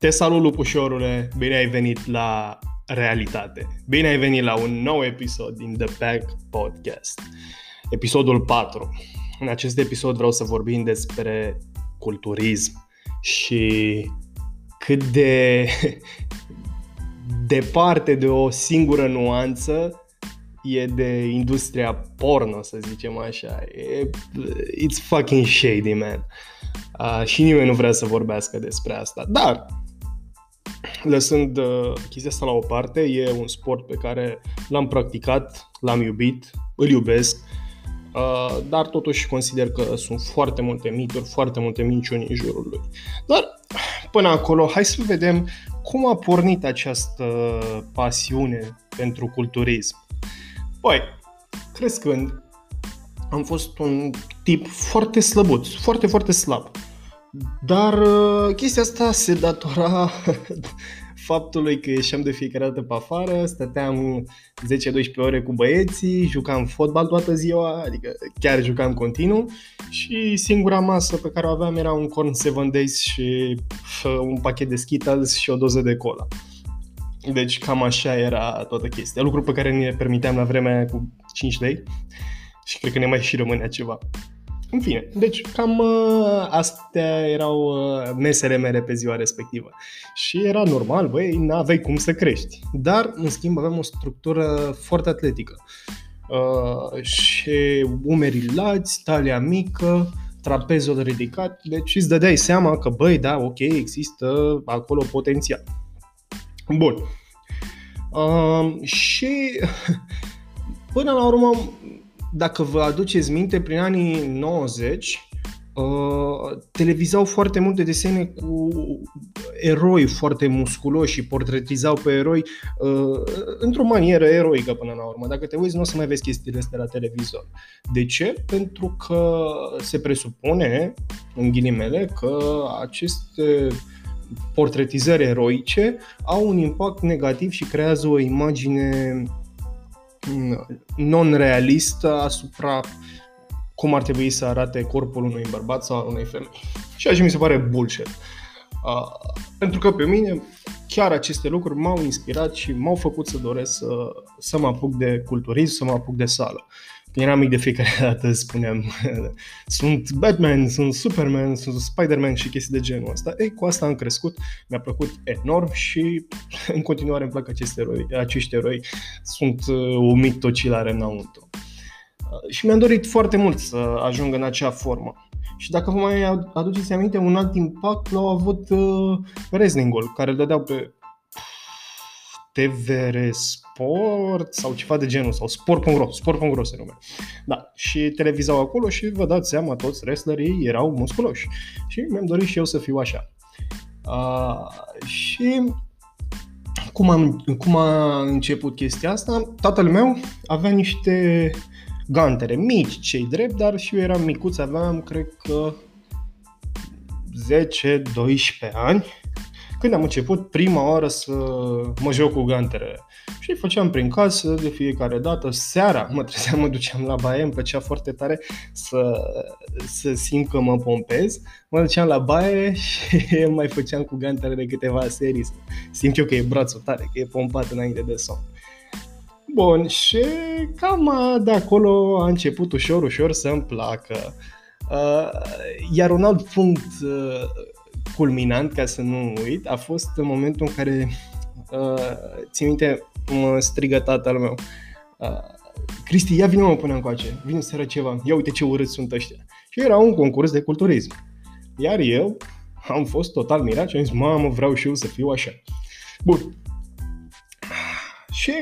Te salut, lupușorule! Bine ai venit la realitate! Bine ai venit la un nou episod din The Pack Podcast. Episodul 4. În acest episod vreau să vorbim despre culturism și cât de departe de o singură nuanță e de industria porno, să zicem așa. E, it's fucking shady, man. Uh, și nimeni nu vrea să vorbească despre asta. Dar, lăsând uh, chestia asta la o parte, e un sport pe care l-am practicat, l-am iubit, îl iubesc, uh, dar totuși consider că sunt foarte multe mituri, foarte multe minciuni în jurul lui. Dar, până acolo, hai să vedem cum a pornit această pasiune pentru culturism. Păi, crescând, am fost un tip foarte slăbuț, foarte, foarte slab. Dar uh, chestia asta se datora faptului că ieșeam de fiecare dată pe afară, stăteam 10-12 ore cu băieții, jucam fotbal toată ziua, adică chiar jucam continuu și singura masă pe care o aveam era un corn 7 days și uh, un pachet de Skittles și o doză de cola. Deci cam așa era toată chestia. Lucru pe care ne permiteam la vremea cu 5 lei și cred că ne mai și rămânea ceva. În fine, deci cam uh, astea erau uh, mesele mele pe ziua respectivă. Și era normal, băi, n-aveai cum să crești. Dar, în schimb, aveam o structură foarte atletică. Uh, și umerii lați, talia mică, trapezul ridicat, deci îți dădeai seama că, băi, da, ok, există acolo potențial. Bun. Uh, și până la urmă, dacă vă aduceți minte, prin anii 90 uh, televizau foarte multe desene cu eroi foarte musculoși și portretizau pe eroi uh, într-o manieră eroică până la urmă. Dacă te uiți, nu o să mai vezi chestiile astea la televizor. De ce? Pentru că se presupune, în ghilimele, că aceste portretizări eroice au un impact negativ și creează o imagine non-realistă asupra cum ar trebui să arate corpul unui bărbat sau al unei femei. Și așa mi se pare bullshit. Uh, pentru că pe mine chiar aceste lucruri m-au inspirat și m-au făcut să doresc să, să mă apuc de culturism, să mă apuc de sală. Când eram mic de fiecare dată spuneam sunt Batman, sunt Superman, sunt Spider-Man și chestii de genul ăsta. Ei, cu asta am crescut, mi-a plăcut enorm și în continuare îmi plac acești eroi. Acești eroi sunt uh, o mitocilare înăuntru. Uh, și mi-am dorit foarte mult să ajung în acea formă. Și dacă vă mai aduceți aminte, un alt impact l-au avut uh, wrestling-ul, care îl dădeau pe TVR Sport sau ceva de genul, sau Sport.ro, Sport.ro se nume. Da, și televizau acolo și vă dați seama, toți wrestlerii erau musculoși. Și mi-am dorit și eu să fiu așa. Uh, și cum, am, cum a început chestia asta? Tatăl meu avea niște gantere mici, cei drept, dar și eu eram micuț, aveam, cred că, 10-12 ani când am început prima oară să mă joc cu gantere. Și făceam prin casă de fiecare dată, seara mă trezeam, mă duceam la baie, îmi plăcea foarte tare să, să simt că mă pompez. Mă duceam la baie și mai făceam cu gantere de câteva serii. Simt eu că e brațul tare, că e pompat înainte de somn. Bun, și cam de acolo a început ușor, ușor să-mi placă. Uh, iar un alt punct uh, culminant, ca să nu uit, a fost în momentul în care, uh, țin minte, mă strigă tatăl meu. Uh, Cristi, ia vină mă până încoace, vine să ceva, ia uite ce urât sunt ăștia. Și era un concurs de culturism. Iar eu am fost total mirat și am zis, mamă, vreau și eu să fiu așa. Bun. Și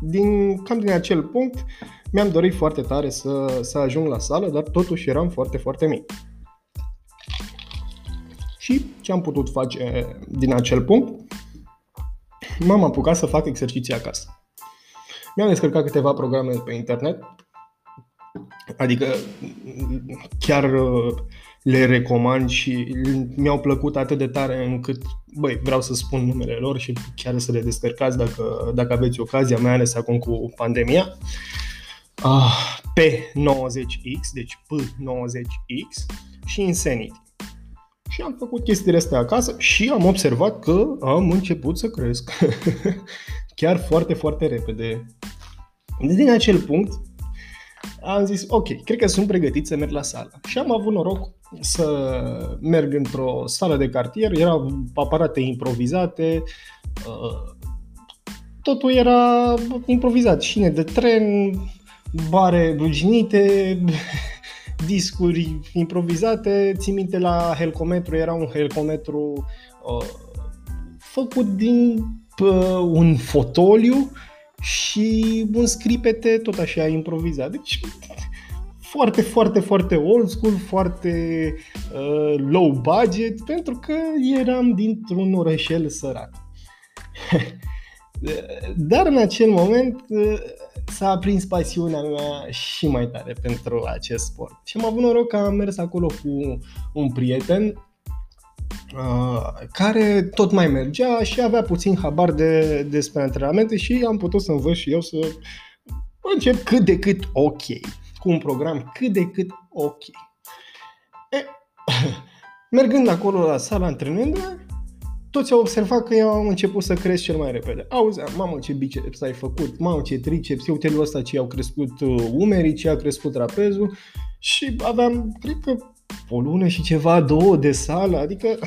din, cam din acel punct mi-am dorit foarte tare să, să ajung la sală, dar totuși eram foarte, foarte mic. Și ce am putut face din acel punct? M-am apucat să fac exerciții acasă. Mi-am descărcat câteva programe pe internet, adică chiar uh, le recomand și mi-au plăcut atât de tare încât, băi, vreau să spun numele lor și chiar să le descărcați dacă, dacă aveți ocazia, mai ales acum cu pandemia. Ah, P90X, deci P90X și Insanity. Și am făcut chestiile astea acasă și am observat că am început să cresc. Chiar foarte, foarte repede. Din acel punct, am zis, ok, cred că sunt pregătit să merg la sală. Și am avut noroc să merg într-o sală de cartier, erau aparate improvizate, uh, totul era improvizat, șine de tren, bare ruginite, discuri improvizate. Țin minte la helcometru, era un helcometru uh, făcut din uh, un fotoliu și un scripete tot așa improvizat. Deci foarte, foarte, foarte old school, foarte uh, low budget, pentru că eram dintr-un orășel sărac. Dar în acel moment uh, s-a aprins pasiunea mea și mai tare pentru acest sport. Și am avut noroc că am mers acolo cu un prieten uh, care tot mai mergea și avea puțin habar de, despre antrenamente și am putut să învăț și eu să încep cât de cât ok, cu un program cât de cât ok. E, mergând acolo la sala antrenându toți au observat că eu am început să cresc cel mai repede. Auzeam, mamă ce biceps ai făcut, mamă ce triceps, eu uite ăsta ce au crescut uh, umerii, ce a crescut trapezul și aveam, cred că, o lună și ceva, două de sală, adică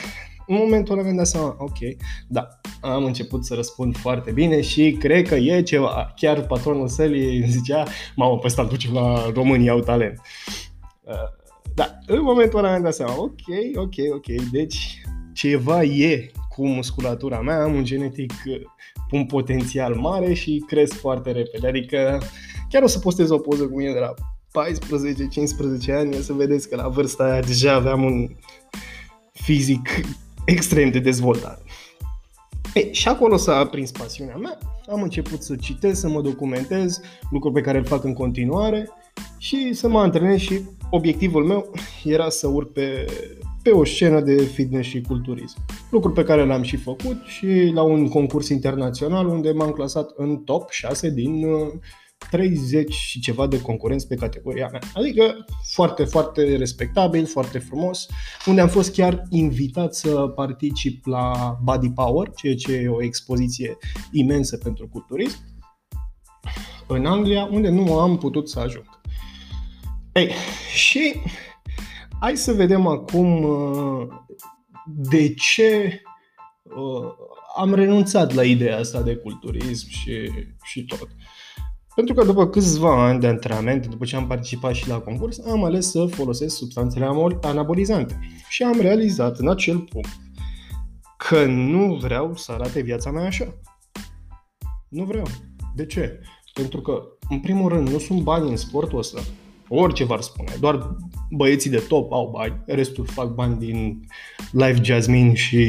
în momentul ăla mi-am dat seama, ok, da, am început să răspund foarte bine și cred că e ceva. Chiar patronul sălii zicea, mamă, pe ăsta duce la România au talent. Uh, da, în momentul ăla mi-am dat seama, ok, ok, ok, deci ceva e cu musculatura mea, am un genetic cu un potențial mare și cresc foarte repede. Adică chiar o să postez o poză cu mine de la 14-15 ani, să vedeți că la vârsta aia deja aveam un fizic extrem de dezvoltat. E, și acolo s-a aprins pasiunea mea, am început să citesc, să mă documentez, lucruri pe care îl fac în continuare și să mă antrenez și obiectivul meu era să urc pe pe o scenă de fitness și culturism. Lucruri pe care le-am și făcut și la un concurs internațional unde m-am clasat în top 6 din 30 uh, și ceva de concurenți pe categoria mea. Adică foarte, foarte respectabil, foarte frumos, unde am fost chiar invitat să particip la Body Power, ceea ce e o expoziție imensă pentru culturism, în Anglia, unde nu am putut să ajung. Ei, și Hai să vedem acum uh, de ce uh, am renunțat la ideea asta de culturism și, și tot. Pentru că după câțiva ani de antrenament, după ce am participat și la concurs, am ales să folosesc substanțele anabolizante. Și am realizat în acel punct că nu vreau să arate viața mea așa. Nu vreau. De ce? Pentru că, în primul rând, nu sunt bani în sportul ăsta orice v-ar spune, doar băieții de top au bani, restul fac bani din Live Jasmine și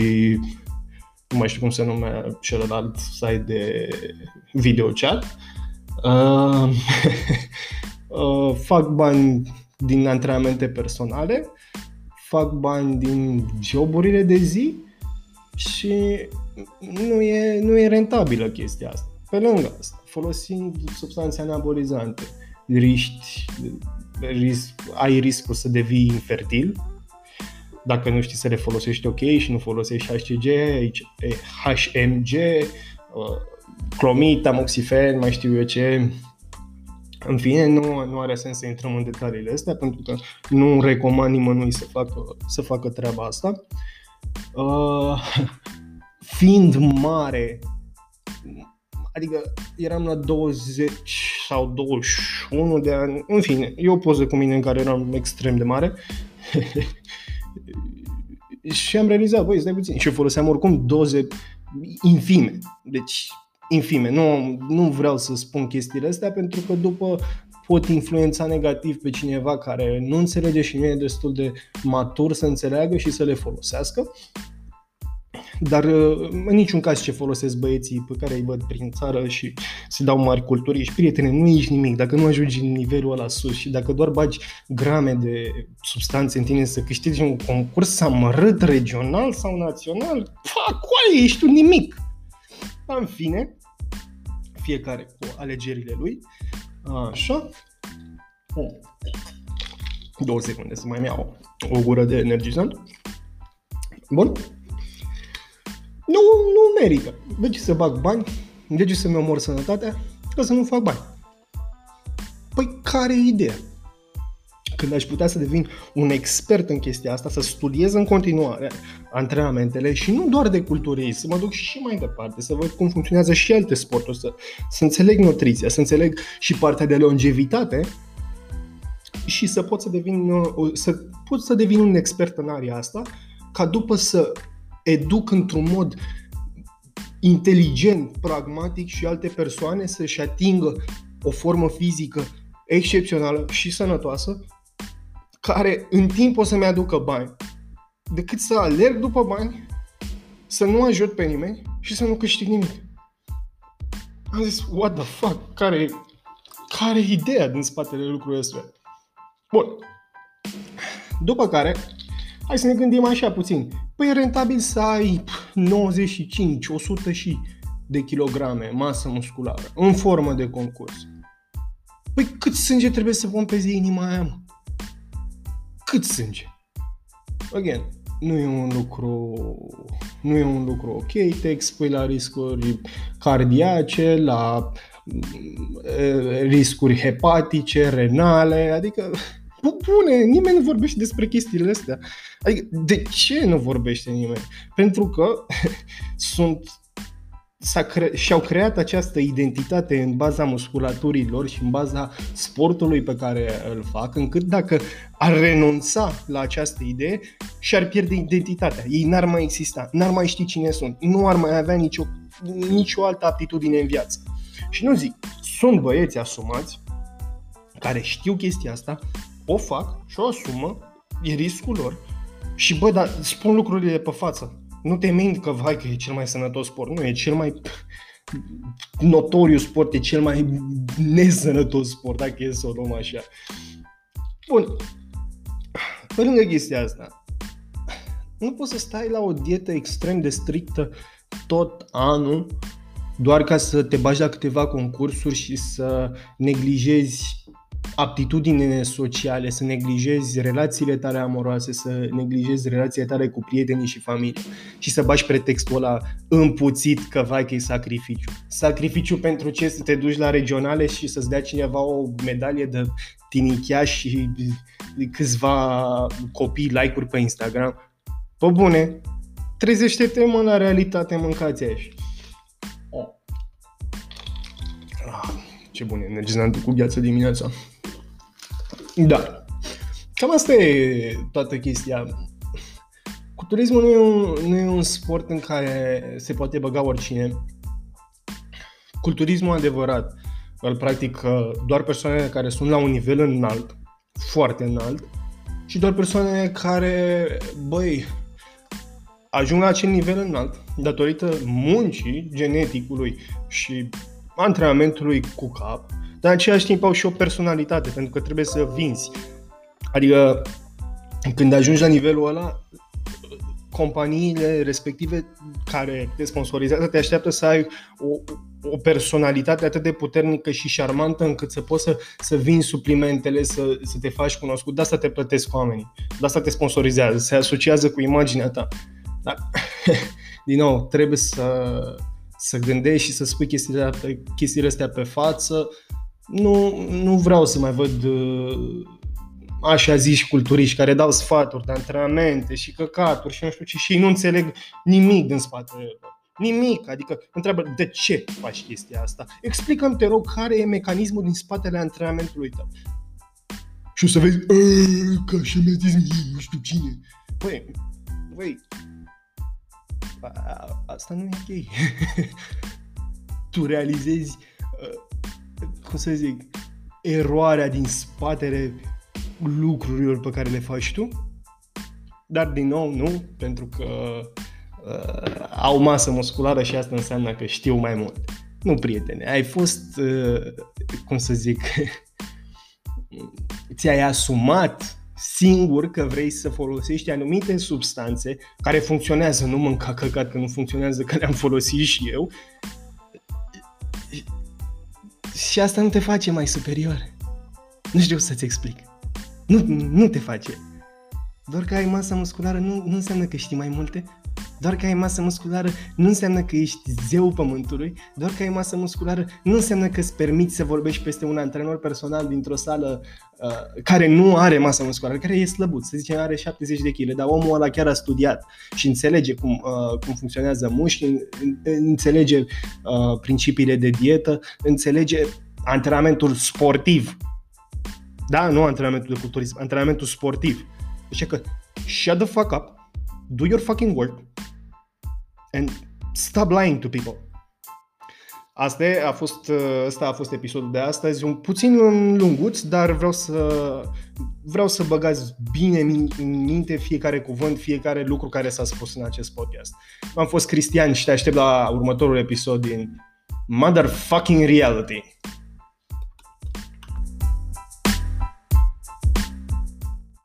nu mai știu cum se numește celălalt site de video chat. Uh, uh, fac bani din antrenamente personale, fac bani din joburile de zi și nu e, nu e rentabilă chestia asta. Pe lângă asta, folosind substanțe anabolizante, riști, risc, ai riscul să devii infertil dacă nu știi să le folosești ok și nu folosești HCG, HMG, uh, clomid, amoxifen, mai știu eu ce. În fine, nu, nu are sens să intrăm în detaliile astea pentru că nu recomand nimănui să facă, să facă treaba asta. Uh, fiind mare Adică eram la 20 sau 21 de ani, în fine, e o poză cu mine în care eram extrem de mare. și am realizat, băi, stai puțin, și foloseam oricum doze infime. Deci, infime. Nu, nu vreau să spun chestiile astea pentru că după pot influența negativ pe cineva care nu înțelege și nu e destul de matur să înțeleagă și să le folosească. Dar uh, în niciun caz ce folosesc băieții pe care îi văd prin țară și se dau mari culturi, ești prietene, nu ești nimic. Dacă nu ajungi în nivelul ăla sus și dacă doar bagi grame de substanțe în tine să câștigi un concurs amărât regional sau național, fa, coaie, ești un nimic. În fine, fiecare cu alegerile lui. Așa. Două secunde să mai iau o gură de energizant. Bun? Nu, nu merită. De ce să bag bani? De ce să-mi omor sănătatea? Ca să nu fac bani. Păi care e ideea? Când aș putea să devin un expert în chestia asta, să studiez în continuare antrenamentele și nu doar de culturism, să mă duc și mai departe, să văd cum funcționează și alte sporturi, să, să înțeleg nutriția, să înțeleg și partea de longevitate și să pot să devin, uh, să pot să devin un expert în area asta, ca după să educ într-un mod inteligent, pragmatic și alte persoane să-și atingă o formă fizică excepțională și sănătoasă, care în timp o să-mi aducă bani, decât să alerg după bani, să nu ajut pe nimeni și să nu câștig nimic. Am zis, what the fuck, care, care e ideea din spatele lucrurilor astea? Bun. După care, hai să ne gândim așa puțin. Păi e rentabil să ai 95, 100 și de kilograme masă musculară în formă de concurs. Păi cât sânge trebuie să pompeze inima aia, mă? Cât sânge? Again, nu e un lucru nu e un lucru ok, te expui la riscuri cardiace, la mm, riscuri hepatice, renale, adică bune, nimeni nu vorbește despre chestiile astea. Adică, de ce nu vorbește nimeni? Pentru că sunt s-a cre- și-au creat această identitate în baza musculaturilor și în baza sportului pe care îl fac, încât dacă ar renunța la această idee și-ar pierde identitatea. Ei n-ar mai exista, n-ar mai ști cine sunt, nu ar mai avea nicio, nicio altă aptitudine în viață. Și nu zic, sunt băieți asumați care știu chestia asta, o fac și o asumă, e riscul lor. Și bă, dar spun lucrurile pe față. Nu te mint că, vai, că e cel mai sănătos sport. Nu, e cel mai notoriu sport, e cel mai nesănătos sport, dacă e să o luăm așa. Bun. Pe lângă chestia asta, nu poți să stai la o dietă extrem de strictă tot anul doar ca să te bagi la câteva concursuri și să neglijezi aptitudinile sociale, să neglijezi relațiile tale amoroase, să neglijezi relațiile tale cu prietenii și familie și să bași pretextul ăla împuțit că vai că e sacrificiu. Sacrificiu pentru ce? Să te duci la regionale și să-ți dea cineva o medalie de tinichea și câțiva copii like-uri pe Instagram. Pă bune, trezește-te mă la realitate, mâncați aici. Oh. Ah, ce bun e energizantul cu gheață dimineața. Da. Cam asta e toată chestia. Cu turismul nu e, un, nu e un sport în care se poate băga oricine. Culturismul adevărat îl practică doar persoanele care sunt la un nivel înalt, foarte înalt, și doar persoane care, băi, ajung la acel nivel înalt datorită muncii geneticului și antrenamentului cu cap dar în același timp au și o personalitate, pentru că trebuie să vinzi. Adică când ajungi la nivelul ăla, companiile respective care te sponsorizează te așteaptă să ai o, o personalitate atât de puternică și șarmantă încât să poți să, să vinzi suplimentele, să, să te faci cunoscut. De asta te plătesc oamenii, de asta te sponsorizează, se asociază cu imaginea ta. Dar, din nou, trebuie să, să gândești și să spui chestiile, chestiile astea pe față, nu, nu vreau să mai văd uh, așa zici culturiști care dau sfaturi de antrenamente și căcaturi și nu știu ce și ei nu înțeleg nimic din spatele lor. Nimic, adică întreabă de ce faci chestia asta. Explică-mi, te rog, care e mecanismul din spatele antrenamentului tău. Și o să vezi, ca și mi-a zis mie, nu știu cine. Păi, băi, asta nu e ok. tu realizezi uh, cum să zic, eroarea din spatele lucrurilor pe care le faci tu. Dar din nou nu, pentru că uh, au masă musculară și asta înseamnă că știu mai mult. Nu, prietene, ai fost, uh, cum să zic, ți-ai asumat singur că vrei să folosești anumite substanțe care funcționează, nu mânca căcat că nu funcționează, că le-am folosit și eu, și asta nu te face mai superior. Nu știu să-ți explic. Nu, nu te face. doar că ai masă musculară nu, nu înseamnă că știi mai multe. Doar că ai masă musculară nu înseamnă că ești zeu pământului, doar că ai masă musculară nu înseamnă că îți permiți să vorbești peste un antrenor personal dintr-o sală uh, care nu are masă musculară, care e slăbut, să zicem are 70 de kg, dar omul ăla chiar a studiat și înțelege cum, uh, cum funcționează mușchi, înțelege uh, principiile de dietă, înțelege antrenamentul sportiv. Da, nu antrenamentul de culturism, antrenamentul sportiv. Deci că shut the fuck up, do your fucking work, and stop lying to people. Asta a fost, asta a fost episodul de astăzi, un puțin lunguț, dar vreau să, vreau să băgați bine în minte fiecare cuvânt, fiecare lucru care s-a spus în acest podcast. Am fost Cristian și te aștept la următorul episod din Motherfucking Reality.